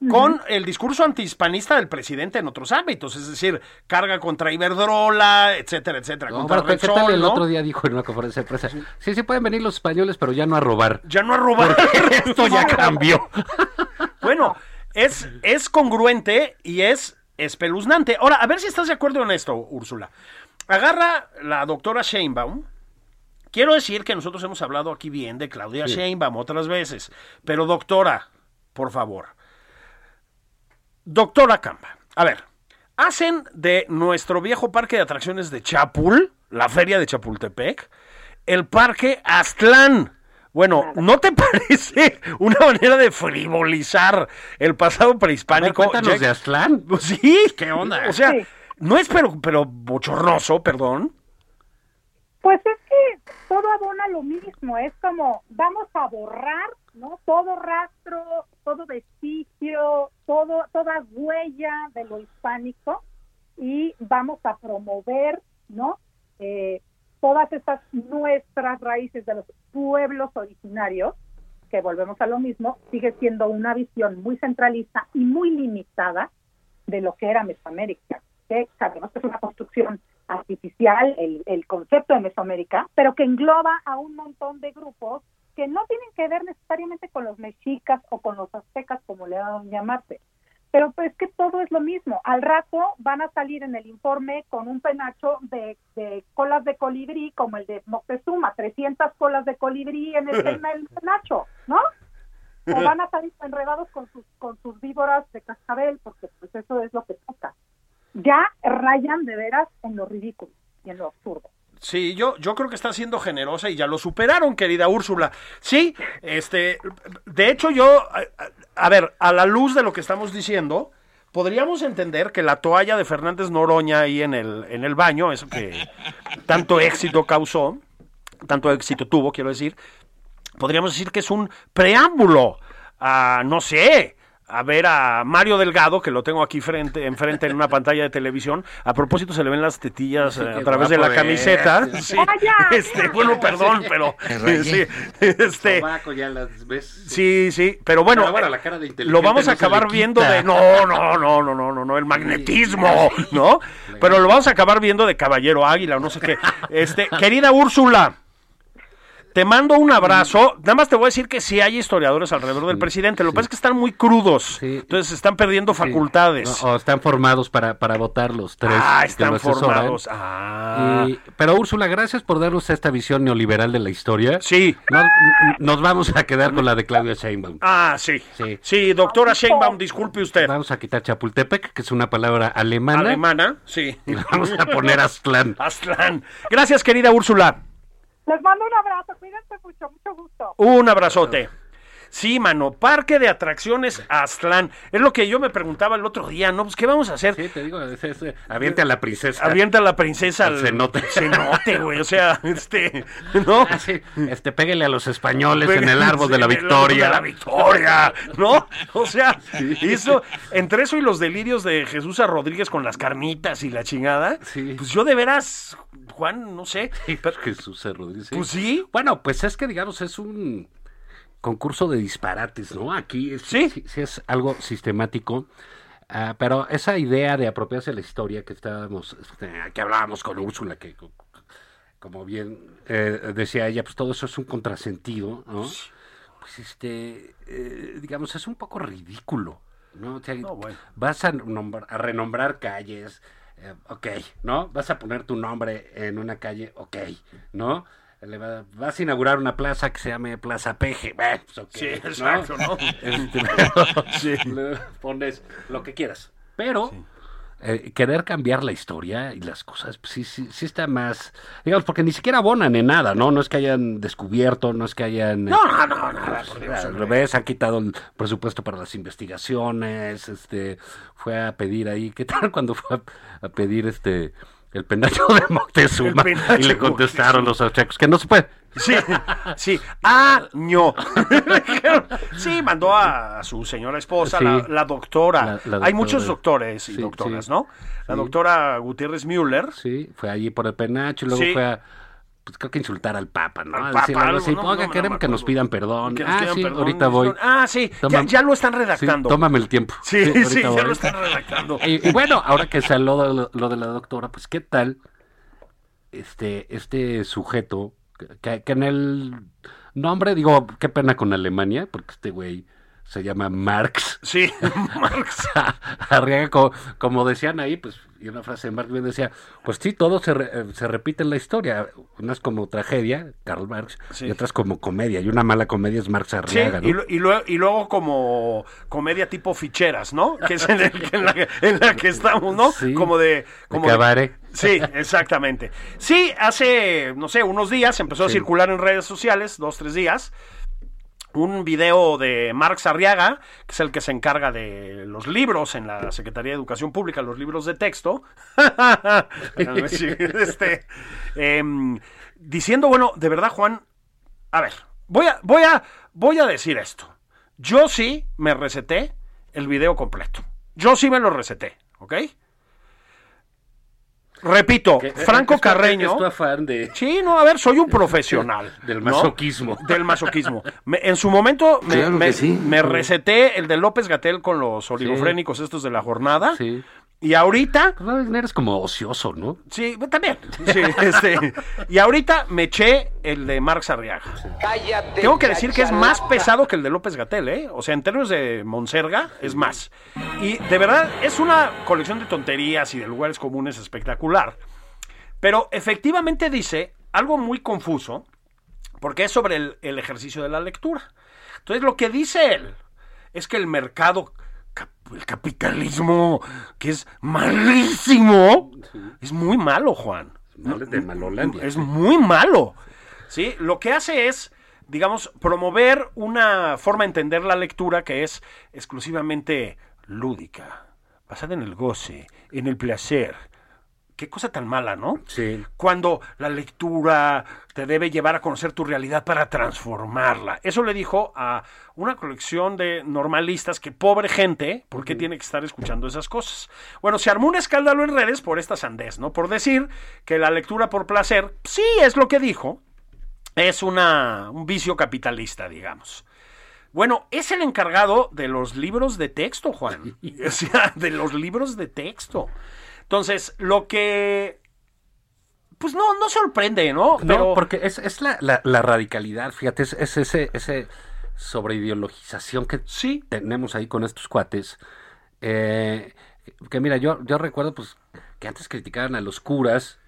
con el discurso antihispanista del presidente en otros ámbitos, es decir, carga contra Iberdrola, etcétera, etcétera, No, contra bueno, ¿qué Repsol, tal el ¿no? otro día dijo en una conferencia de prensa? Sí, sí pueden venir los españoles, pero ya no a robar. Ya no a robar. Esto ya cambió. Bueno, es, es congruente y es espeluznante. Ahora, a ver si estás de acuerdo en esto, Úrsula. Agarra la doctora Sheinbaum. Quiero decir que nosotros hemos hablado aquí bien de Claudia Sheinbaum otras veces, pero doctora, por favor. Doctora Camba, a ver, hacen de nuestro viejo parque de atracciones de Chapul, la feria de Chapultepec, el parque Aztlán. Bueno, ¿no te parece una manera de frivolizar el pasado ver, prehispánico? cuéntanos Ya- de Aztlán. Pues sí. ¿Qué onda? O sea, Sí. no es pero, pero bochornoso, perdón. Pues es que todo abona lo mismo, es como vamos a borrar, ¿no? Todo rastro, todo vestigio, todo, toda huella de lo hispánico y vamos a promover, ¿no? Eh, todas estas nuestras raíces de los pueblos originarios, que volvemos a lo mismo, sigue siendo una visión muy centralista y muy limitada de lo que era Mesoamérica, que sabemos que es una construcción artificial, el, el concepto de Mesoamérica, pero que engloba a un montón de grupos que no tienen que ver necesariamente con los mexicas o con los aztecas, como le van a llamarse. Pero pues que todo es lo mismo. Al rato van a salir en el informe con un penacho de, de colas de colibrí, como el de Moctezuma, 300 colas de colibrí en el, en el penacho, ¿no? O van a salir enredados con sus, con sus víboras de cascabel, porque pues eso es lo que toca. Ya rayan de veras en lo ridículo y en lo absurdo. Sí, yo, yo creo que está siendo generosa y ya lo superaron, querida Úrsula. Sí, este, de hecho yo, a, ver, a la luz de lo que estamos diciendo, podríamos entender que la toalla de Fernández Noroña ahí en el, en el baño, eso que tanto éxito causó, tanto éxito tuvo, quiero decir, podríamos decir que es un preámbulo a, no sé, a ver a Mario Delgado, que lo tengo aquí frente, enfrente en una pantalla de televisión. A propósito, se le ven las tetillas Sí, eh, a través de la camiseta. Sí. ¡Vaya! Este, bueno, perdón, pero sí, este, Sobaco, ya las ves. sí, sí, pero bueno, Pero bueno, eh, la cara de inteligente lo vamos a acabar viendo de no, no, no, no, no, no, no, el magnetismo, ¿no? Pero lo vamos a acabar viendo de caballero águila o no sé qué. Este, querida Úrsula, te mando un abrazo. Nada más te voy a decir que sí hay historiadores alrededor del presidente. Lo que pasa es que están muy crudos. Sí. Entonces están perdiendo facultades. No, o están formados para, para votar los tres. ah, están formados. Ah. Y- pero Úrsula, gracias por darnos esta visión neoliberal de la historia. Sí. No- nos vamos a quedar con la de Claudia Sheinbaum. Ah, sí. Sí. Sí, doctora Sheinbaum, disculpe usted. Vamos a quitar Chapultepec, que es una palabra alemana, Alemana, sí. y vamos a poner Aztlán. Aztlán. Gracias, querida Úrsula. Les mando un abrazo, cuídense mucho, mucho gusto. Un abrazote. Sí, mano, parque de atracciones Aztlán. Es lo que yo me preguntaba el otro día, ¿no? Pues, ¿qué vamos a hacer? Sí, te digo, es, es, avienta a la princesa. Avienta a la princesa Al cenote. cenote, güey. O sea, este, ¿no? Ah, sí, este, pégale a los españoles en el árbol de la sí, victoria. de la victoria, ¿no? O sea, eso, entre eso y los delirios de Jesús a Rodríguez con las carnitas y la chingada, Sí. pues yo de veras, Juan, no sé. pero- Jesús C. Rodríguez. sí. Pues sí. Bueno, pues es que, digamos, es un concurso de disparates, ¿no? Aquí es, Sí. sí, sí es algo sistemático. ah, pero esa idea de apropiarse de la historia que estábamos, este, que hablábamos con Úrsula, que co- como bien eh, decía ella, pues todo eso es un contrasentido, ¿no? Pues este, eh, digamos, es un poco ridículo, ¿no? O sea, No, bueno. vas a renombrar calles, eh, ok, ¿no? Vas a poner tu nombre en una calle, ok, ¿no? Le va- vas a inaugurar una plaza que se llame Plaza Peje, bueno, pues Sí, ¿no? exacto, ¿no? Este, Sí. le pones lo que quieras, pero eh, querer cambiar la historia y las cosas, pues, sí, sí, sí está más, digamos, porque ni siquiera abonan en nada, ¿no? No es que hayan descubierto, no es que hayan... No, no, no, nada, Dios, Al revés, han quitado el presupuesto para las investigaciones, este, fue a pedir ahí, ¿qué tal cuando fue a, a pedir este el penacho de Moctezuma? Penacho y le contestaron los austriacos que no se puede. Sí, sí. Año. sí, mandó a, su señora esposa, Sí. la, la doctora. La- la Hay muchos doctores y Sí, doctoras, sí. ¿no? La doctora Gutiérrez Müller. Sí, fue allí por el penacho y luego fue a, pues creo que insultar al Papa, ¿no? Al Papa, decirle algo algo, así, no, "Oiga, no me queremos que nos pidan perdón. Que nos ah, sí, perdón, ahorita voy. Ah, sí, ya, Toma- ya lo están Sí, redactando. tómame el tiempo. Sí, sí, ya lo están redactando. Y, y bueno, ahora que salió lo- lo de la doctora, pues qué tal este, este sujeto que, que en el nombre, digo, qué pena con Alemania, porque este güey se llama Marx. Sí, Marx. Arriaga, como, como decían ahí, pues, y una frase de Marx bien decía, pues sí, todo se, re- eh, se repite en la historia. Unas como tragedia, Karl Marx, Sí. y otras como comedia. Y una mala comedia es Marx Sí, Arriaga, ¿no? y, luego, y luego como comedia tipo ficheras, ¿no? Que es en, el en la, que- en la que estamos, ¿no? Sí, como de... Como de-. Sí, exactamente. Sí, hace, no sé, unos días empezó a Sí. circular en redes sociales, dos, tres días, un video de Marx Arriaga, que es el que se encarga de los libros en la Secretaría de Educación Pública, los libros de texto. Este, em, diciendo, bueno, de verdad, Juan, a ver, voy a, voy a, voy a decir esto. Yo sí me receté el video completo. Yo sí me lo receté, ¿ok? Repito, Que- Franco es tu- Carreño. Es tu afán de... Sí, no, a ver, soy un profesional. Del ¿no? masoquismo. Del masoquismo. Me- en su momento me, Claro que me- sí. me receté el de López Gatel con los oligofrénicos estos de la jornada. Sí. Y ahorita, Pues, más bien eres como ocioso, ¿no? sí, también. Sí, este, y ahorita me eché el de Marx Arriaga. Tengo que decir que es más pesado que el de López Gatel, ¿eh? O sea, en términos de Monserga, es más. Y de verdad, es una colección de tonterías y de lugares comunes espectacular. Pero efectivamente dice algo muy confuso, porque es sobre el, el ejercicio de la lectura. Entonces, lo que dice él es que el mercado, el capitalismo, que es malísimo, es muy malo, Juan. Malo de Malolandia. Es muy malo. ¿Sí? Lo que hace es, digamos, promover una forma de entender la lectura que es exclusivamente lúdica, basada en el goce, en el placer. Qué cosa tan mala, ¿no? Sí. Cuando la lectura te debe llevar a conocer tu realidad para transformarla. Eso le dijo a una colección de normalistas que pobre gente, ¿por qué tiene que estar escuchando esas cosas? Bueno, se armó un escándalo en redes por esta sandez, ¿no? Por decir que la lectura por placer, sí es lo que dijo, es una, un vicio capitalista, digamos. Bueno, es el encargado de los libros de texto, Juan. O sea, de los libros de texto. Entonces, lo que... Pues no, no sorprende, ¿no? No, porque es, es la, la- la radicalidad, fíjate, es, es ese, ese sobreideologización que Sí. tenemos ahí con estos cuates. eh, que mira, yo, yo recuerdo pues que antes criticaban a los curas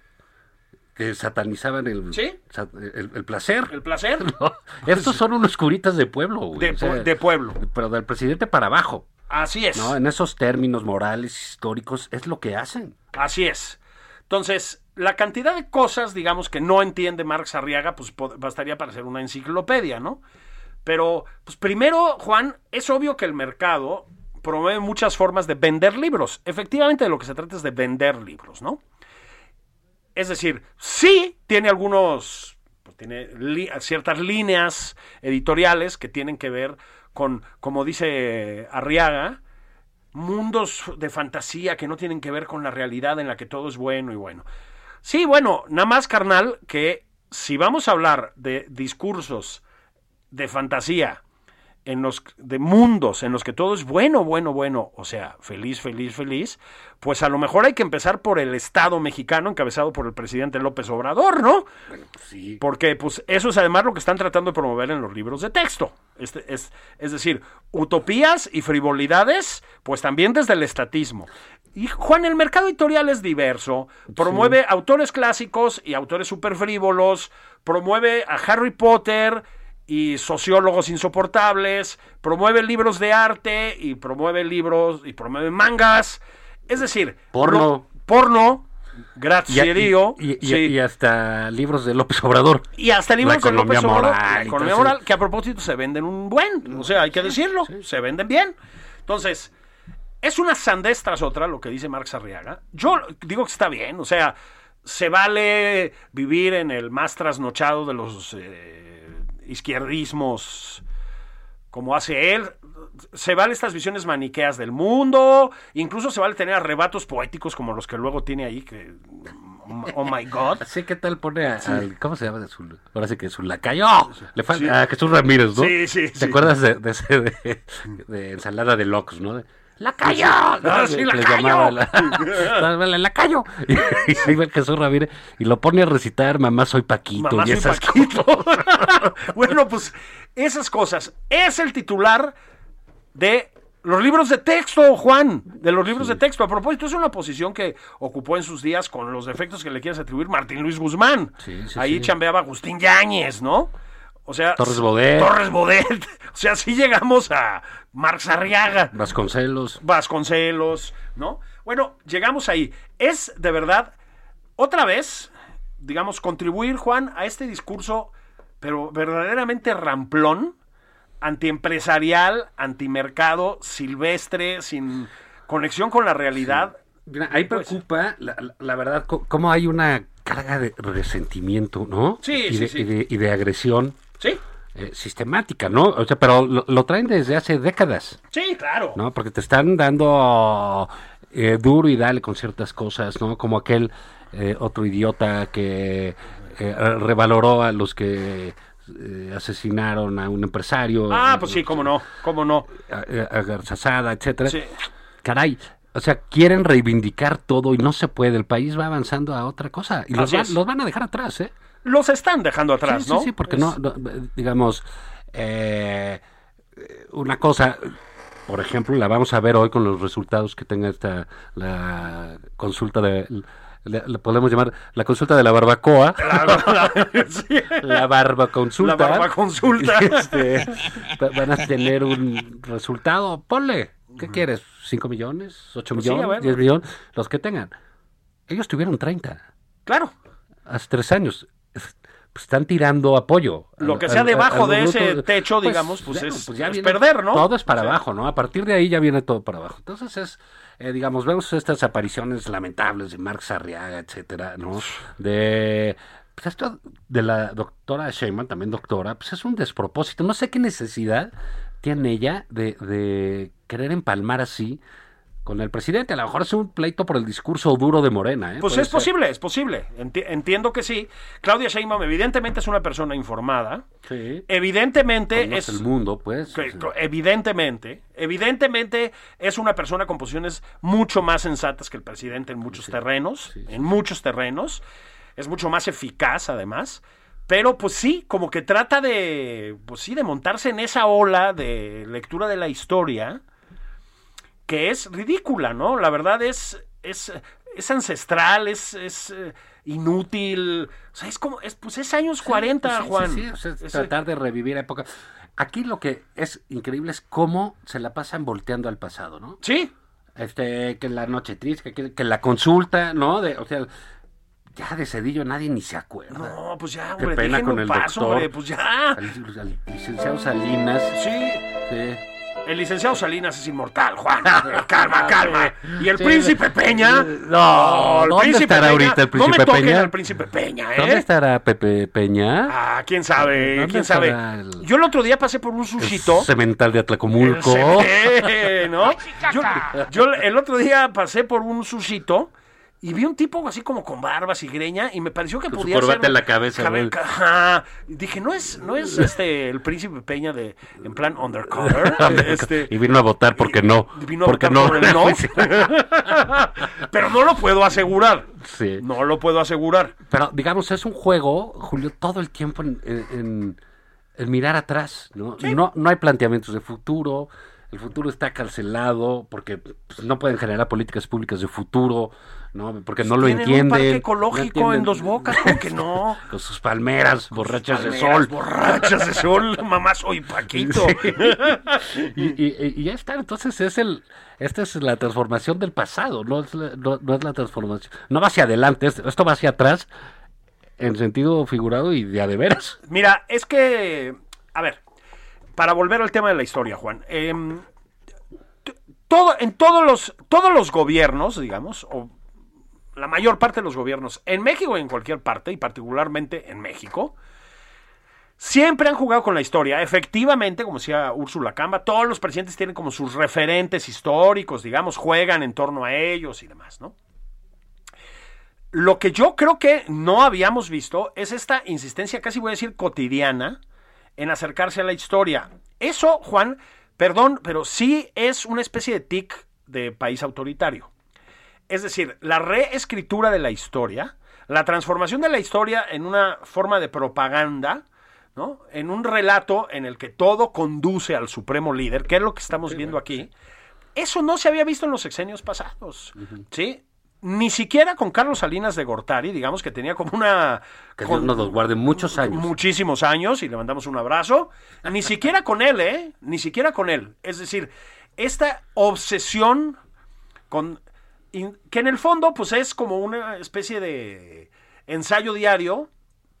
que satanizaban el, Sí. el, el placer. El placer ¿no? Estos son unos curitas de pueblo, güey. de, o sea, pu- de pueblo. pero del presidente para abajo, Así es. ¿no? En esos términos morales, históricos, es lo que hacen. Así es. Entonces, la cantidad de cosas, digamos, que no entiende Marx Arriaga, pues bastaría para hacer una enciclopedia, ¿no? Pero, pues primero, Juan, es obvio que el mercado promueve muchas formas de vender libros. Efectivamente, de lo que se trata es de vender libros, ¿no? Es decir, sí tiene algunos, pues, tiene li- ciertas líneas editoriales que tienen que ver con, como dice Arriaga, mundos de fantasía que no tienen que ver con la realidad en la que todo es bueno y bueno. Sí, bueno, nada más carnal que si vamos a hablar de discursos de fantasía en los de mundos en los que todo es bueno, bueno, bueno, o sea, feliz, feliz, feliz, pues a lo mejor hay que empezar por el Estado mexicano encabezado por el presidente López Obrador, ¿no? Sí. Porque pues eso es además lo que están tratando de promover en los libros de texto. Este, es, es decir, utopías y frivolidades, pues también desde el estatismo. Y Juan, el mercado editorial es diverso, promueve autores clásicos y autores super frívolos, promueve a Harry Potter y sociólogos insoportables, promueve libros de arte y promueve libros y promueve mangas. Es decir, Porno. lo- porno, Y, grazierío, y- y- sí. y hasta libros de López Obrador. Y hasta libros de López Obrador, moral la y economía moral, que a propósito se venden un buen, o sea, hay que decirlo, se venden bien. Entonces, es una sandez tras otra lo que dice Marx Arriaga. Yo digo que está bien, o sea, se vale vivir en el más trasnochado de los eh, izquierdismos como hace él. Se vale estas visiones maniqueas del mundo, incluso se vale tener arrebatos poéticos como los que luego tiene ahí, que, oh my god. Así que tal pone a- al, ¿cómo se llama? de su- ahora sí que su lacayo. ¡Oh! Le falta a Jesús Ramírez, ¿no? Sí, sí, ¿Te sí. acuerdas de, de ese de, de ensalada de locos, no? ¡Lacayo! Ah, sí, Que les lacayo. la- la- ¡Lacayo! Y, y ahí va el Jesús Ramírez y lo pone a recitar Mamá soy Paquito Mamá y soy esas Paquito. bueno, pues esas cosas. Es el titular de los libros de texto, Juan. De los libros de texto. A propósito, es una posición que ocupó en sus días con los defectos que le quieres atribuir Martín Luis Guzmán. Sí, sí, Ahí sí. chambeaba Agustín Yáñez, ¿no? O sea, Torres Bodet. Torres Bodet. O sea, sí llegamos a Marx Arriaga. Vasconcelos. Vasconcelos, ¿no? Bueno, llegamos ahí. Es de verdad, otra vez, digamos, contribuir, Juan, a este discurso, pero verdaderamente ramplón, antiempresarial, antimercado, silvestre, sin conexión con la realidad. Mira, ahí Pues. preocupa, la, la- la verdad, cómo hay una carga de resentimiento, ¿no? Sí, y sí, sí. Y de, y de agresión Sí, eh, sistemática, ¿no? O sea, pero lo, lo traen desde hace décadas, sí, claro. ¿no? Porque te están dando eh, duro y dale con ciertas cosas, ¿no? Como aquel eh, otro idiota que eh, revaloró a los que asesinaron a un empresario. Ah, pues sí, cómo no, cómo no. A, a Garzazada, etcétera. Sí. Caray, o sea, quieren reivindicar todo y no se puede. El país va avanzando a otra cosa y los, va- los van a dejar atrás, ¿eh? Los están dejando atrás, sí, sí, ¿no? sí, porque Es- no, no, digamos, eh, una cosa, por ejemplo, la vamos a ver hoy con los resultados que tenga esta la consulta de le, le podemos llamar la consulta de la barbacoa, La- sí. la barbaconsulta. La barbaconsulta. Este, va- van a tener un resultado, ponle, ¿qué quieres? ¿5 millones? ¿8 Pues sí, millones? ver. ¿10 millones? Los que tengan. Ellos tuvieron 30 Claro. hace tres años. Pues están tirando apoyo. Lo que sea debajo de ese techo, digamos, pues es- es viene- perder, ¿no? Todo es para abajo, ¿no? A partir de ahí ya viene todo para abajo. Entonces es, eh, digamos, vemos estas apariciones lamentables de Marx Arriaga, etcétera, ¿no? De... Pues esto de la doctora Sheinbaum, también doctora, pues es un despropósito. No sé qué necesidad tiene ella de, de querer empalmar así con el presidente. A lo mejor es un pleito por el discurso duro de Morena, ¿eh? Pues Puede es ser. posible, es posible. Enti- entiendo que sí. Claudia Sheinbaum evidentemente es una persona informada. Sí. Evidentemente Conoce es el mundo, pues. que- evidentemente, evidentemente es una persona con posiciones mucho más sensatas que el presidente en muchos terrenos, sí, en muchos terrenos. Es mucho más eficaz además. Pero pues sí, como que trata de, pues sí, de montarse en esa ola de lectura de la historia que es ridícula, ¿no? La verdad es, es, es ancestral, es, es eh, inútil. O sea, es como, es, pues es años 40, Pues sí, Juan. sí, sí, o sea, es tratar de revivir época. Aquí lo que es increíble es cómo se la pasan volteando al pasado, ¿no? Sí, Este, que la noche triste, que, que la consulta, ¿no? De, o sea, ya de Cedillo nadie ni se acuerda. No, pues ya, Qué hombre, pena déjenlo con el paz, doctor. hombre, pues ya. Al, al licenciado Salinas. Sí, Sí. El licenciado Salinas es inmortal, Juan. calma, calma. Y el Sí. príncipe Peña. No, el ¿dónde príncipe estará Peña, ahorita el No príncipe me toquen Peña? al príncipe Peña, ¿eh? ¿Dónde estará Pepe Peña? Ah, quién sabe, ¿Dónde quién sabe. el- Yo el otro día pasé por un sushito. El cemental de Atlacomulco. Ve, ¿no? Yo, yo el otro día pasé por un sushito y vi un tipo así como con barbas y greña y me pareció que su podía corbata ser en la cabeza, Cabe- ¿no? Ajá. Y dije, no es no es este el príncipe Peña de en plan undercover, este Y vino a votar porque no. y vino a porque votar no. por el no. Pero no lo puedo asegurar. Sí. No lo puedo asegurar. Pero digamos, es un juego, Julio, todo el tiempo en, en- en- en mirar atrás, ¿no? ¿no? No hay planteamientos de futuro, el futuro está cancelado porque pues, no pueden generar políticas públicas de futuro, ¿no? Porque no lo Tienen entienden. un parque ecológico en Dos Bocas, ¿cómo que no? Con sus palmeras borrachas de Palmeras sol. Borrachas de sol, mamá soy Paquito. y, y- y ya está, entonces es el, esta es la transformación del pasado, no es la, no, no es la transformación, no va hacia adelante, es- esto va hacia atrás en sentido figurado y de a de veras. Mira, es que, a ver, para volver al tema de la historia, Juan, em, todo, en todos los, todos los gobiernos, digamos, o la mayor parte de los gobiernos, en México y en cualquier parte, y particularmente en México, siempre han jugado con la historia. Efectivamente, como decía Úrsula Camba, todos los presidentes tienen como sus referentes históricos, digamos, juegan en torno a ellos y demás, ¿no? Lo que yo creo que no habíamos visto es esta insistencia, casi voy a decir cotidiana, en acercarse a la historia. Eso, Juan, perdón, pero sí es una especie de tic de país autoritario. Es decir, la reescritura de la historia, la transformación de la historia en una forma de propaganda, ¿no? En un relato en el que todo conduce al supremo líder, que es lo que estamos viendo aquí. Eso no se había visto en los sexenios pasados, ¿sí? Ni siquiera con Carlos Salinas de Gortari, digamos que tenía como una... Que con- Dios nos los guarde muchos años. muchísimos años y le mandamos un abrazo. Ni siquiera con él, ¿eh? Ni siquiera con él. Es decir, esta obsesión con que en el fondo pues es como una especie de ensayo diario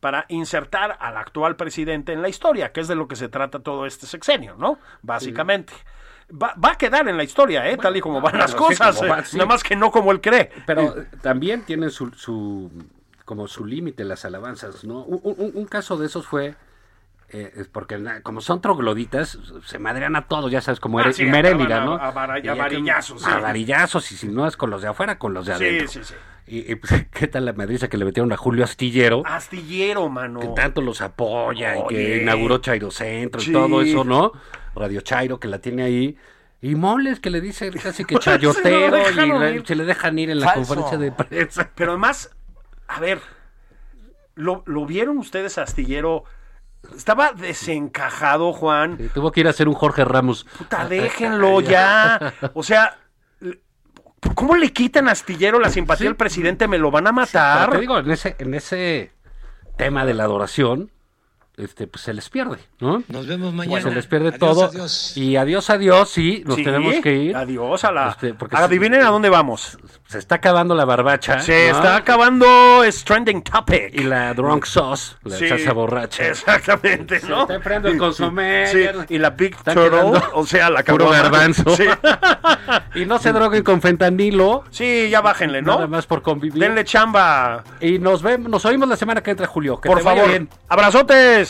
para insertar al actual presidente en la historia, que es de lo que se trata todo este sexenio, ¿no? Básicamente. Va, va a quedar en la historia, ¿eh? Tal y como van las sí, cosas, va, eh, sí. nada más que no como él cree. Pero también tienen su, su como su límite las alabanzas, ¿no? Un, un- un caso de esos fue eh, es porque como son trogloditas, se madrean a todos, ya sabes, como Ah, eres sí, acaban ¿no? a- a a que- varillazos, sí. A varillazos, y si no es con los de afuera, con los de Sí, adentro. sí, sí. Y, y, pues, ¿qué tal la madriza que le metieron a Julio Astillero? Astillero, mano. que tanto los apoya y que inauguró Chairo Centro Sí. y todo eso, ¿no? Radio Chairo que la tiene ahí. Y Moles que le dice casi que chayotero Se y se le dejan ir en la Falso. conferencia de prensa. Pero además, a ver, ¿lo, lo vieron ustedes a Astillero? Estaba desencajado, Juan. Sí, tuvo que ir a hacer un Jorge Ramos. Puta, déjenlo ya. O sea, ¿cómo le quitan Astillero la simpatía Sí. al presidente? Me lo van a matar. te digo, en ese, en ese tema de la adoración, este, pues se les pierde, ¿no? Nos vemos Pues mañana. se les pierde Adiós, todo. adiós. Y adiós, adiós, sí, nos Sí, tenemos que ir. Adiós a la. Este, porque Adivinen a dónde vamos. Se está acabando la barbacha. Se ¿no? está acabando es trending topic. Y la drunk sauce, la Sí, salsa borracha. Exactamente, Se ¿no? está enfriando el consomé. Sí, y la Big Turtle, o sea, la puro caguama. garbanzo. Sí. Y no se droguen con fentanilo. Sí, ya bájenle, ¿no? Nada más por convivir. Denle chamba. Y nos vemos, nos oímos la semana que entra, Julio. Que Por te vaya favor. bien. Abrazotes.